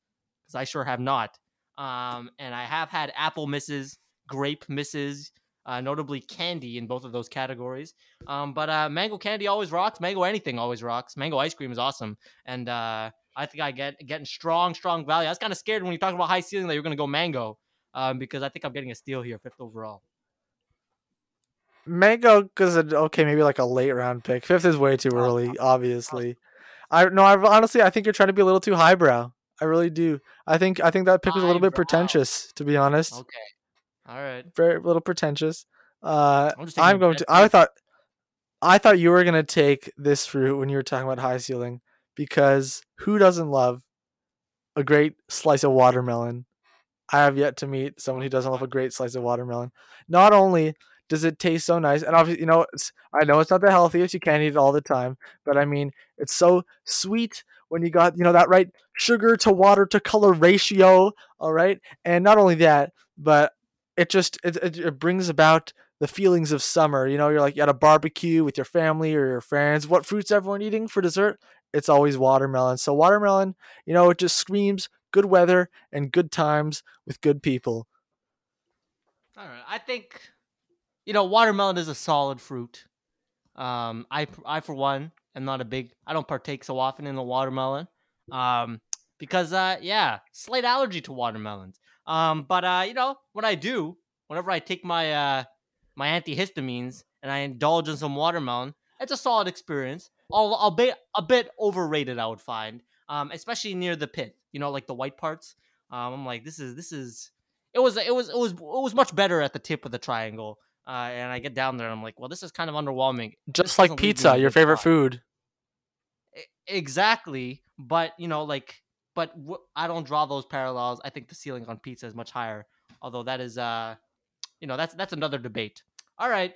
Because I sure have not. Um, and I have had apple misses, grape misses, uh, notably candy in both of those categories. Um, but uh, mango candy always rocks. Mango anything always rocks. Mango ice cream is awesome, and uh, I think I get getting strong, strong value. I was kind of scared when you talked about high ceiling that you're gonna go mango, um, because I think I'm getting a steal here, fifth overall. Mango, because okay, maybe like a late round pick. Fifth is way too Oh, early, obviously. I no, I honestly I think you're trying to be a little too highbrow. I really do. I think I think that pick was a little bit pretentious, to be honest. Okay, all right. Very little pretentious. Uh, I'm I'm going to. I thought, I thought you were gonna take this fruit when you were talking about high ceiling, because who doesn't love a great slice of watermelon? I have yet to meet someone who doesn't love a great slice of watermelon. Not only does it taste so nice, and obviously, you know, I know it's not the healthiest. You can't eat it all the time, but I mean, it's so sweet when you got you know that right sugar to water to color ratio. All right, and not only that, but it just it, it, it brings about the feelings of summer. You know, you're like at a barbecue with your family or your friends. What fruits everyone eating for dessert? It's always watermelon. So watermelon, you know, it just screams good weather and good times with good people. All right. I think you know watermelon is a solid fruit. Um, I I for one am not a big. I don't partake so often in the watermelon. Um, because uh, yeah, slight allergy to watermelons. Um, but uh, you know when I do, whenever I take my uh my antihistamines and I indulge in some watermelon, it's a solid experience. Al- Albeit a bit overrated, I would find. Um, especially near the pit. You know, like the white parts. Um, I'm like, this is this is it was it was it was it was much better at the tip of the triangle. Uh, and I get down there and I'm like, well, this is kind of underwhelming. Just like doesn't leave me in pizza, your favorite food. Exactly, but you know, like, but w- I don't draw those parallels. I think the ceiling on pizza is much higher. Although that is, uh, you know, that's that's another debate. All right,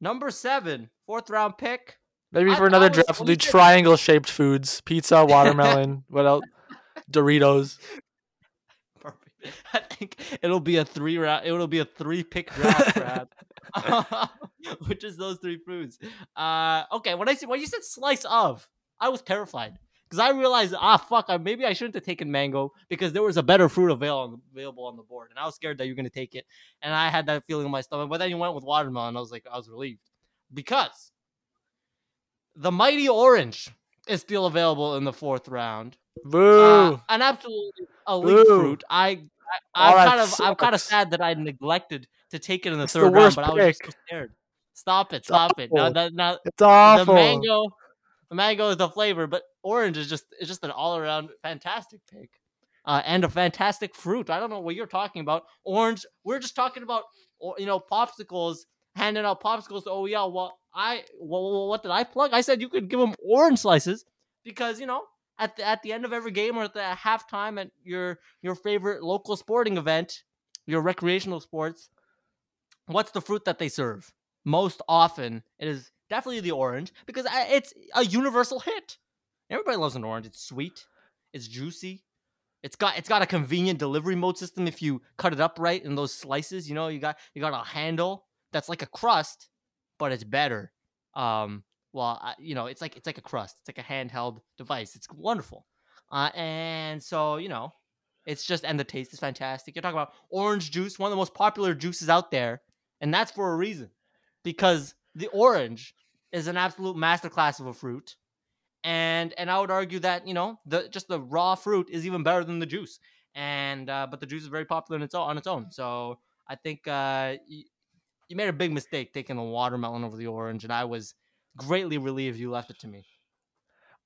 number seven, fourth round pick. Maybe for I another was- draft, we'll do triangle shaped foods: pizza, *laughs* watermelon. what else? *laughs* Doritos. Perfect. I think it'll be a three round. It'll be a three pick draft, *laughs* Brad. *laughs* Which is those three foods? Uh, okay. When I said when you said slice of, I was terrified because I realized ah fuck, I, maybe I shouldn't have taken mango because there was a better fruit available available on the board, and I was scared that you're gonna take it, and I had that feeling in my stomach. But then you went with watermelon, I was like, I was relieved because the mighty orange is still available in the fourth round. Boo. Uh, an absolutely elite Boo. fruit. I, I that kind of I'm kind of sad that I neglected to take it in the It's the third round, worst but I was just scared. Stop it! Stop it! Now, awful. now, now it's the mango, the mango is the flavor, but orange is just it's just an all around fantastic pick, uh, and a fantastic fruit. I don't know what you're talking about. Orange. We're just talking about you know popsicles, handing out popsicles to OEL. Well, I well, what did I plug? I said you could give them orange slices because you know at the at the end of every game or at the halftime at your your favorite local sporting event, your recreational sports, what's the fruit that they serve? Most often, it is definitely the orange because it's a universal hit. Everybody loves an orange. It's sweet, it's juicy, it's got it's got a convenient delivery mode system if you cut it up right in those slices. You know, you got you got a handle that's like a crust, but it's better. Um, well, you know, it's like it's like a crust. It's like a handheld device. It's wonderful. Uh, and so you know, it's just and the taste is fantastic. You're talking about orange juice, one of the most popular juices out there, and that's for a reason, because the orange is an absolute masterclass of a fruit and and I would argue that you know the just the raw fruit is even better than the juice. And uh, but the juice is very popular in its own, on its own. So I think uh, you, you made a big mistake taking the watermelon over the orange, and I was greatly relieved you left it to me.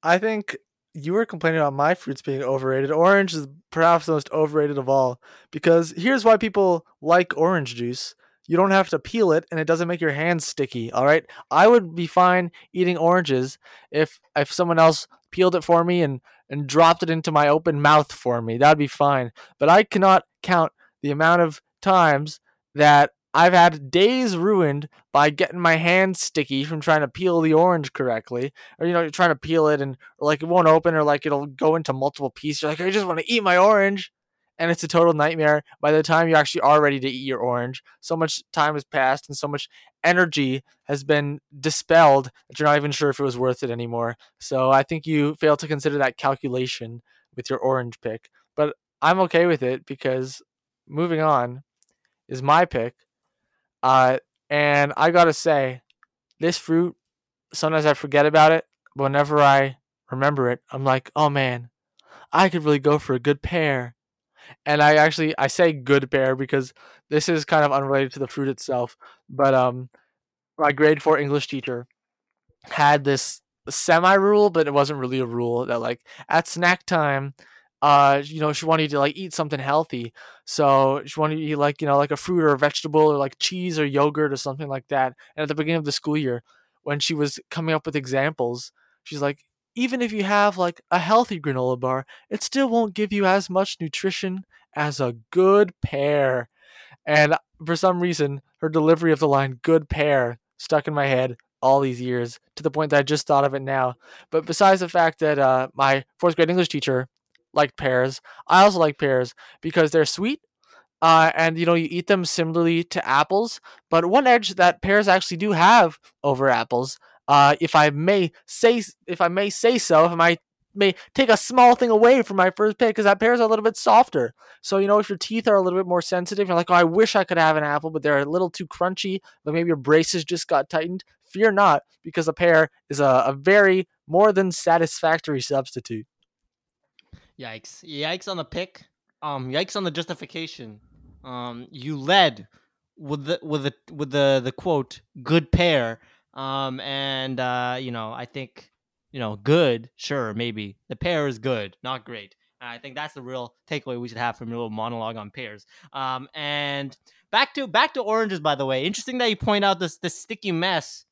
I think you were complaining about my fruits being overrated. Orange is perhaps the most overrated of all because here's why people like orange juice you don't have to peel it and it doesn't make your hands sticky all right i would be fine eating oranges if if someone else peeled it for me and and dropped it into my open mouth for me that'd be fine but i cannot count the amount of times that I've had days ruined by getting my hands sticky from trying to peel the orange correctly, or you know, you're trying to peel it and like it won't open, or like it'll go into multiple pieces. You're like, I just want to eat my orange, and it's a total nightmare. By the time you actually are ready to eat your orange so much time has passed and so much energy has been dispelled that you're not even sure if it was worth it anymore. So i think you fail to consider that calculation with your orange pick. But i'm okay with it because moving on is my pick uh, and i gotta say this fruit sometimes i forget about it but whenever i remember it i'm like oh man i could really go for a good pear and I actually I say good pear because this is kind of unrelated to the fruit itself. But um, my grade four English teacher had this semi rule, but it wasn't really a rule that like at snack time, uh, you know, she wanted to like eat something healthy. So she wanted to eat like, you know, like a fruit or a vegetable or like cheese or yogurt or something like that. And at the beginning of the school year, when she was coming up with examples, she's like, even if you have like a healthy granola bar, it still won't give you as much nutrition as a good pear. And for some reason, her delivery of the line good pear stuck in my head all these years to the point that I just thought of it now. But besides the fact that uh, my fourth grade English teacher liked pears, I also like pears because they're sweet. Uh, and you know you eat them similarly to apples, but one edge that pears actually do have over apples uh, if I may say, if I may say so, if I may take a small thing away from my first pick because that pear is a little bit softer. So you know, if your teeth are a little bit more sensitive, you're like, oh, I wish I could have an apple, but they're a little too crunchy. But maybe your braces just got tightened. Fear not, because a pear is a, a very more than satisfactory substitute. Yikes! Yikes on the pick. Um, yikes on the justification. Um, you led with the with the with the the quote good pair." um, and uh, you know, I think you know, good, sure, maybe the pair is good, not great. And I think that's the real takeaway we should have from your little monologue on pairs. Um, and back to back to oranges, by the way. Interesting that you point out this this sticky mess.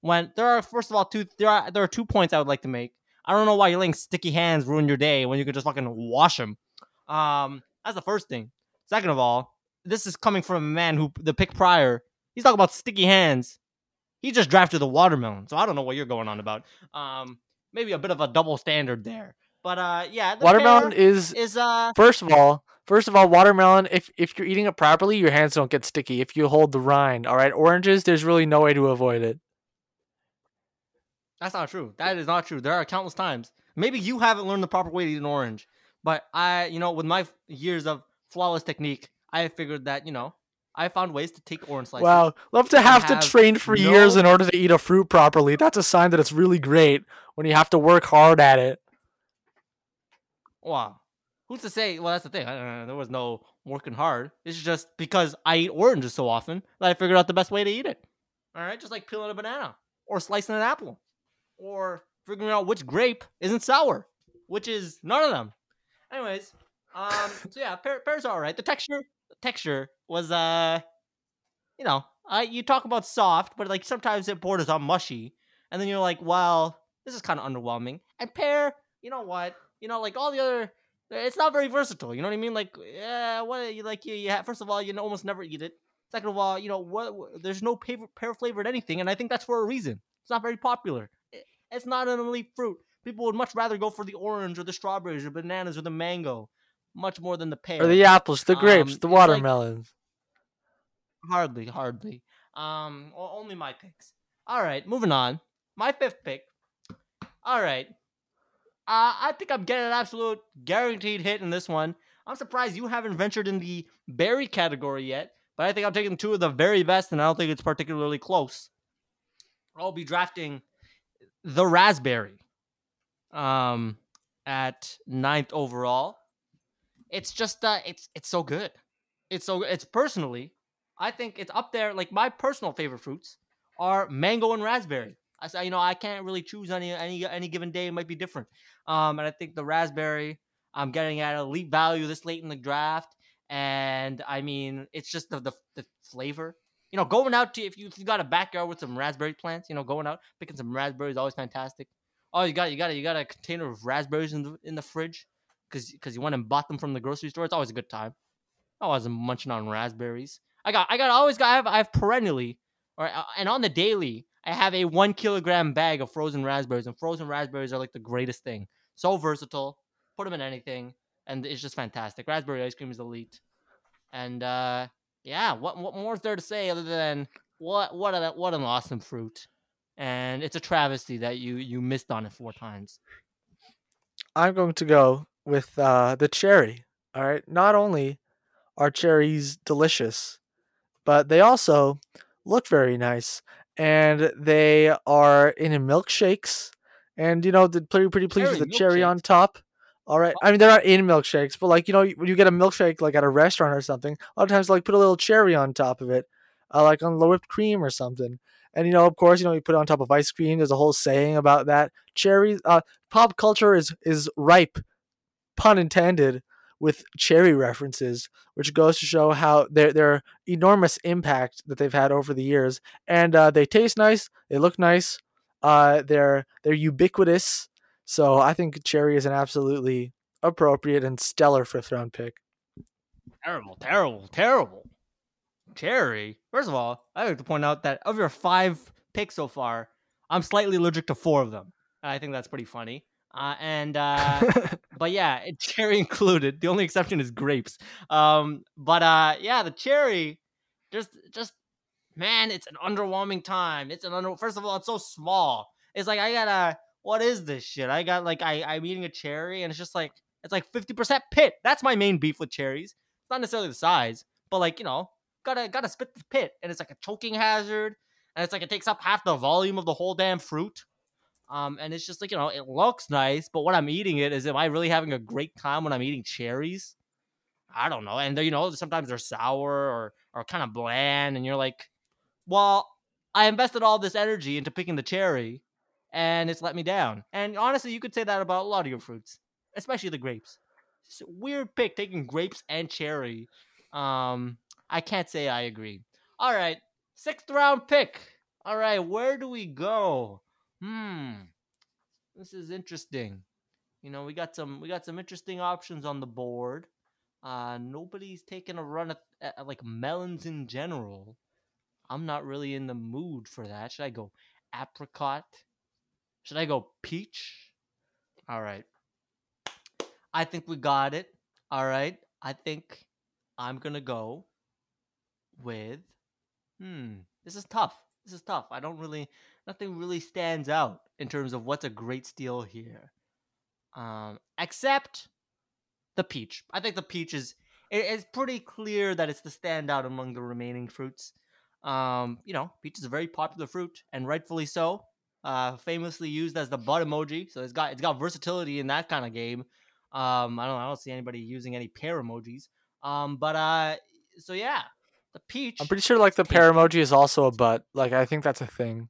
When there are first of all two there are there are two points I would like to make. I don't know why you're letting sticky hands ruin your day when you could just fucking wash them. Um, that's the first thing. Second of all, this is coming from a man who the pick prior. He's talking about sticky hands he just drafted the watermelon, so I don't know what you're going on about. Um, maybe a bit of a double standard there. But uh, yeah, watermelon is is uh. First of all, first of all, watermelon. If if you're eating it properly, your hands don't get sticky. If you hold the rind, all right. Oranges, there's really no way to avoid it. That's not true. That is not true. There are countless times. Maybe you haven't learned the proper way to eat an orange, but I, you know, with my years of flawless technique, I figured that you know I found ways to take orange slices. Wow, love to have, have to train for no... years in order to eat a fruit properly. That's a sign that it's really great when you have to work hard at it. Wow, who's to say? Well, that's the thing. there was no working hard. It's just because I eat oranges so often that I figured out the best way to eat it. All right, just like peeling a banana or slicing an apple or figuring out which grape isn't sour, which is none of them. Anyways, um, so yeah, pear, pears are all right. The texture, the texture was uh you know, I you talk about soft, but like sometimes it borders on mushy, and then you're like, well, this is kind of underwhelming. And pear, you know what? You know, like all the other, it's not very versatile. You know what I mean? Like, yeah, what you like? You, you have, first of all, you almost never eat it. Second of all, you know what? what there's no pear, pear flavored anything, and I think that's for a reason. It's not very popular. It, it's not an elite fruit. People would much rather go for the orange or the strawberries or bananas or the mango, much more than the pear Or the apples, the grapes, Um, the it's like- watermelons. Hardly, hardly. Um, only my picks. All right, moving on. My fifth pick. All right. Uh, I think I'm getting an absolute guaranteed hit in this one. I'm surprised you haven't ventured in the berry category yet, but I think I'm taking two of the very best, and I don't think it's particularly close. I'll be drafting the raspberry um, at ninth overall. It's just uh, it's it's so good. It's so it's personally I think it's up there. Like my personal favorite fruits are mango and raspberry. I say, you know, I can't really choose any any any given day. It might be different. Um, and I think the raspberry I'm getting at elite value this late in the draft. And I mean, it's just the the, the flavor. You know, going out to if you if you got a backyard with some raspberry plants, you know, going out picking some raspberries always fantastic. Oh, you got you got you got a container of raspberries in the in the fridge because because you went and bought them from the grocery store. It's always a good time. I wasn't munching on raspberries. I got I got always got I have I have perennially or uh, and on the daily I have a one kilogram bag of frozen raspberries and frozen raspberries are like the greatest thing. So versatile. Put them in anything and it's just fantastic. Raspberry ice cream is elite. And uh yeah, what what more is there to say other than what what a, what an awesome fruit. And it's a travesty that you you missed on it four times. I'm going to go with uh, the cherry. All right. Not only are cherries delicious, but they also look very nice, and they are in milkshakes. And you know, the pretty pretty pleased with Cherry the cherry on top. All right. I mean, they're not in milkshakes, but like you know, when you get a milkshake like at a restaurant or something, a lot of times like put a little cherry on top of it, uh, like on the whipped cream or something. And you know, of course, you know, you put it on top of ice cream. There's a whole saying about that. Cherries, uh, pop culture is is ripe, pun intended, with cherry references, which goes to show how their their enormous impact that they've had over the years. And uh, they taste nice, they look nice, uh, they're they're ubiquitous. So I think cherry is an absolutely appropriate and stellar fifth round pick. Terrible, terrible, terrible. Cherry. First of all, I like to point out that of your five picks so far, I'm slightly allergic to four of them. I think that's pretty funny. Uh, and uh, *laughs* but yeah, *laughs* cherry included. The only exception is grapes. Um, but uh, yeah, the cherry, just just man, it's an underwhelming time. It's an under. First of all, it's so small. It's like I gotta. What is this shit? I got like I I'm eating a cherry and it's just like it's like fifty percent pit. That's my main beef with cherries. It's not necessarily the size, but like you know, gotta gotta spit the pit, and it's like a choking hazard, and it's like it takes up half the volume of the whole damn fruit. Um, and it's just like you know, it looks nice, but when I'm eating it, is am I really having a great time when I'm eating cherries? I don't know. And you know, sometimes they're sour or or kind of bland, and you're like, well, I invested all this energy into picking the cherry, and it's let me down. And honestly, you could say that about a lot of your fruits, especially the grapes. It's a weird pick taking grapes and cherry. Um, I can't say I agree. All right, sixth round pick. All right, where do we go? Hmm, this is interesting. You know, we got some we got some interesting options on the board. Uh, nobody's taking a run at, at, at, like melons in general. I'm not really in the mood for that. Should I go apricot? Should I go peach? All right. I think we got it. All right. I think I'm going to go with hmm, this is tough. This is tough. I don't really nothing really stands out in terms of what's a great steal here. Um except the peach. I think the peach is it is pretty clear that it's the standout among the remaining fruits. Um, you know, peach is a very popular fruit, and rightfully so. Uh, famously used as the butt emoji, so it's got it's got versatility in that kind of game. Um, I don't I don't see anybody using any pear emojis. Um, but uh, so yeah, the peach. I'm pretty sure like the pear emoji is also a butt. Like I think that's a thing.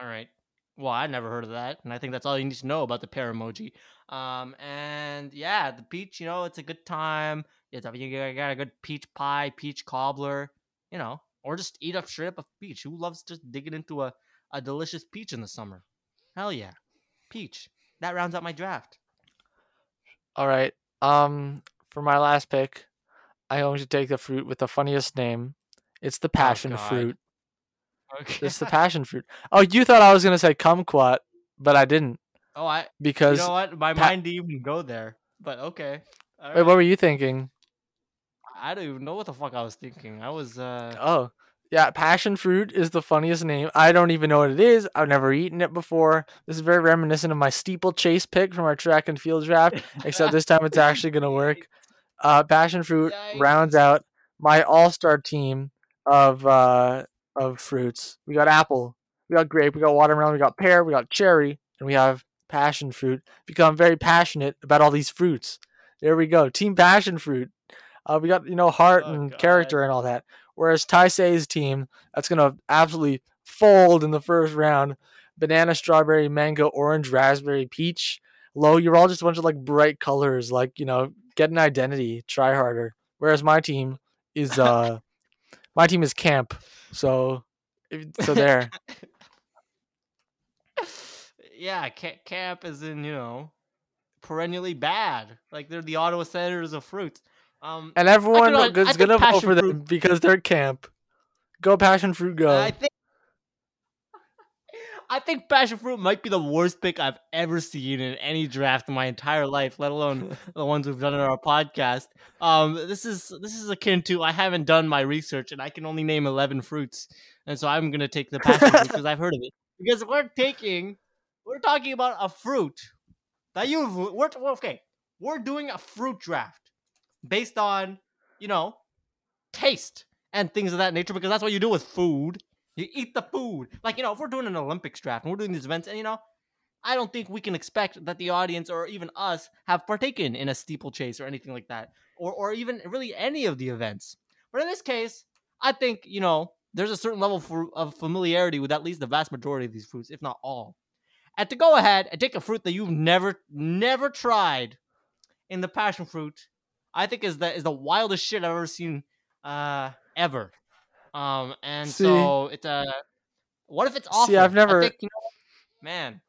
All right. Well, I never heard of that, and I think that's all you need to know about the pear emoji. Um, and yeah, the peach, you know, it's a good time. It's you got a good peach pie, peach cobbler. You know, or just eat up straight up a peach. Who loves just digging into a, a delicious peach in the summer? Hell yeah, peach. That rounds out my draft. All right. Um, for my last pick, I'm going to take the fruit with the funniest name. It's the passion Oh, fruit. Okay. It's the passion fruit. Oh, you thought I was gonna say kumquat, but I didn't oh, I. Because you know what? My pa- mind didn't even go there. But okay. All Wait, right. what were you thinking? I don't even know what the fuck I was thinking. I was. uh Oh, yeah, passion fruit is the funniest name. I don't even know what it is. I've never eaten it before. This is very reminiscent of my steeplechase pick from our track and field draft, except this time it's actually gonna work. Uh, passion fruit rounds out my all-star team of uh of fruits. We got apple, we got grape, we got watermelon, we got pear, we got cherry, and we have passion fruit. Become very passionate about all these fruits. There we go, team passion fruit. Uh, we got you know heart Oh, and God. character and all that. Whereas Taisei's team, that's gonna absolutely fold in the first round. Banana, strawberry, mango, orange, raspberry, peach. Low, you're all just a bunch of like bright colors. Like you know, get an identity, try harder. Whereas my team is uh, *laughs* my team is camp. So, so there. *laughs* yeah, ca- camp is in you know perennially bad. Like they're the Ottawa Senators of fruits. Um, And everyone is gonna vote for them fruit- because they're camp. Go passion fruit, go. I think *laughs* I think passion fruit might be the worst pick I've ever seen in any draft in my entire life, let alone *laughs* the ones we've done in our podcast. Um, this is this is akin to I haven't done my research and I can only name eleven fruits, and so I'm gonna take the passion fruit *laughs* because I've heard of it. Because we're taking, we're talking about a fruit that you we're- okay. We're doing a fruit draft based on you know taste and things of that nature because that's what you do with food. You eat the food. Like, you know, if we're doing an Olympics draft and we're doing these events, and, you know, I don't think we can expect that the audience or even us have partaken in a steeplechase or anything like that, or, or even really any of the events. But in this case, I think, you know, there's a certain level of familiarity with at least the vast majority of these fruits, if not all. And to go ahead and take a fruit that you've never, never tried in the passion fruit, I think is the is the wildest shit I've ever seen uh ever. Um and See- so it's a what if it's awful? See, I've never- think, you know, man.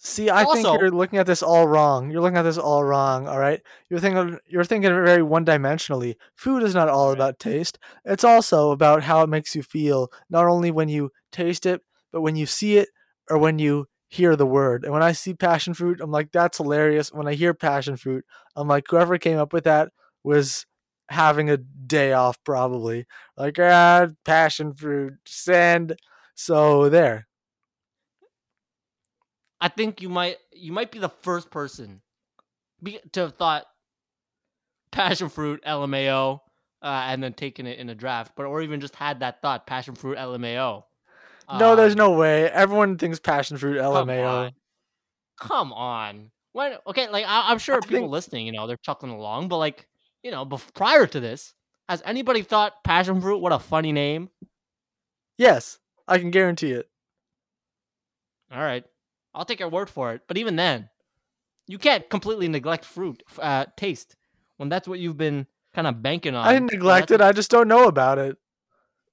See, I think you're looking at this all wrong. You're looking at this all wrong. All right, you're thinking you're thinking very one-dimensionally. Food is not all Right. about taste. It's also about how it makes you feel, not only when you taste it, but when you see it or when you hear the word. And when I see passion fruit, I'm like, that's hilarious. When I hear passion fruit, I'm like, whoever came up with that was having a day off, probably. Like, ah, passion fruit, send. So there. I think you might you might be the first person be, to have thought passion fruit LMAO uh, and then taken it in a draft, but or even just had that thought passion fruit LMAO. No, there's Um, no way. Everyone thinks passion fruit Come LMAO. on. Come on. When okay, like I, I'm sure I people think- listening, you know, they're chuckling along, but like, you know, before, prior to this, has anybody thought passion fruit? What a funny name. Yes, I can guarantee it. All right, I'll take your word for it. But even then, you can't completely neglect fruit uh, taste when that's what you've been kind of banking on. I didn't neglect it. I just don't know about it.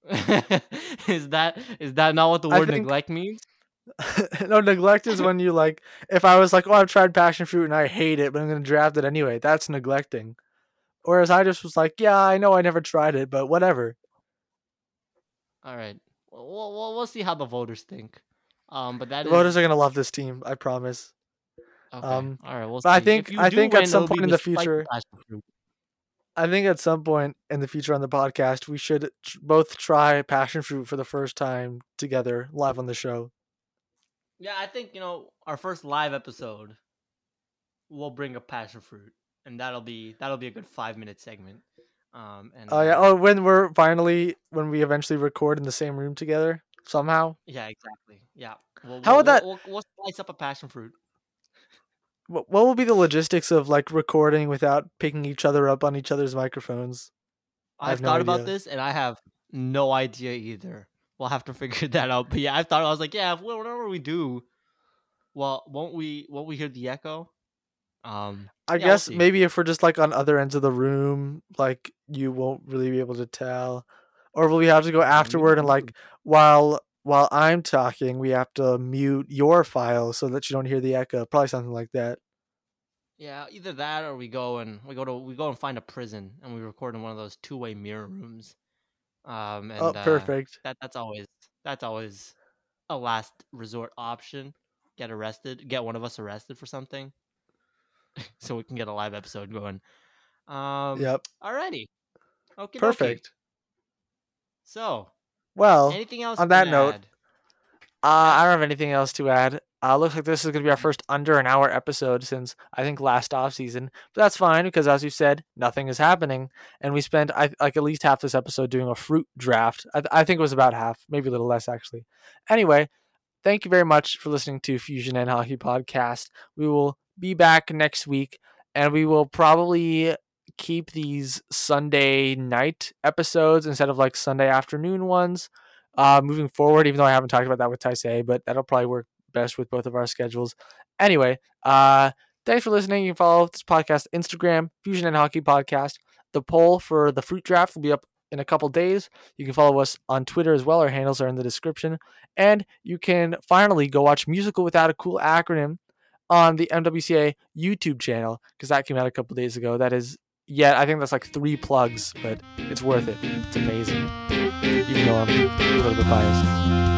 *laughs* is that is that not what the word think- neglect means? *laughs* no, neglect is when you like. If I was like, oh, I've tried passion fruit and I hate it, but I'm gonna draft it anyway. That's neglecting. Whereas I just was like, yeah, I know I never tried it, but whatever. All right, we'll, we'll, we'll see how the voters think. Um, but that is voters are gonna love this team. I promise. Okay. Um, All right. We'll but I think- I think at some point in the future-. I think at some point in the future on the podcast, we should tr- both try passion fruit for the first time together live on the show. Yeah, I think you know our first live episode. We'll bring a passion fruit, and that'll be that'll be a good five minute segment. Um, and Oh yeah. Oh, when we're finally when we eventually record in the same room together somehow. yeah, exactly. Yeah. We'll, How we'll, would that- We'll, we'll, we'll slice up a passion fruit. What what will be the logistics of like recording without picking each other up on each other's microphones? I have no thought about this, and I have no idea either. We'll have to figure *laughs* that out. But yeah, I've thought. I was like, yeah, whatever we do, well, won't we? Won't we hear the echo? Um, I Yeah, we'll guess maybe if we're just like on other ends of the room, like you won't really be able to tell. or will we have to go afterward and like while while I'm talking, we have to mute your file so that you don't hear the echo. Probably something like that. Yeah, either that or we go and we go to we go and find a prison and we record in one of those two way mirror rooms. Um, and oh, uh, perfect. that that's always that's always a last resort option. Get arrested, get one of us arrested for something, *laughs* so we can get a live episode going. Um, Yep. Alrighty. Okay. Perfect. So, Well, anything else on that note. Uh, I don't have anything else to add. Uh, looks like this is going to be our first under an hour episode since I think last off season, but that's fine because as you said, nothing is happening, and we spent I, like at least half this episode doing a fruit draft. I, I think it was about half, maybe a little less actually. Anyway, thank you very much for listening to Fusion and Hockey Podcast. We will be back next week, and we will probably keep these Sunday night episodes instead of like Sunday afternoon ones uh, moving forward, even though I haven't talked about that with Taisei, but that'll probably work best with both of our schedules. Anyway, uh, thanks for listening. You can follow this podcast Instagram, Fusion and Hockey Podcast. The poll for the fruit draft will be up in a couple days. You can follow us on Twitter as well. Our handles are in the description. And you can finally go watch Musical Without a Cool Acronym on the MWCA YouTube channel because that came out a couple days ago. That is, yeah, I think that's like three plugs, but it's worth it. It's amazing. Even though I'm a little bit biased.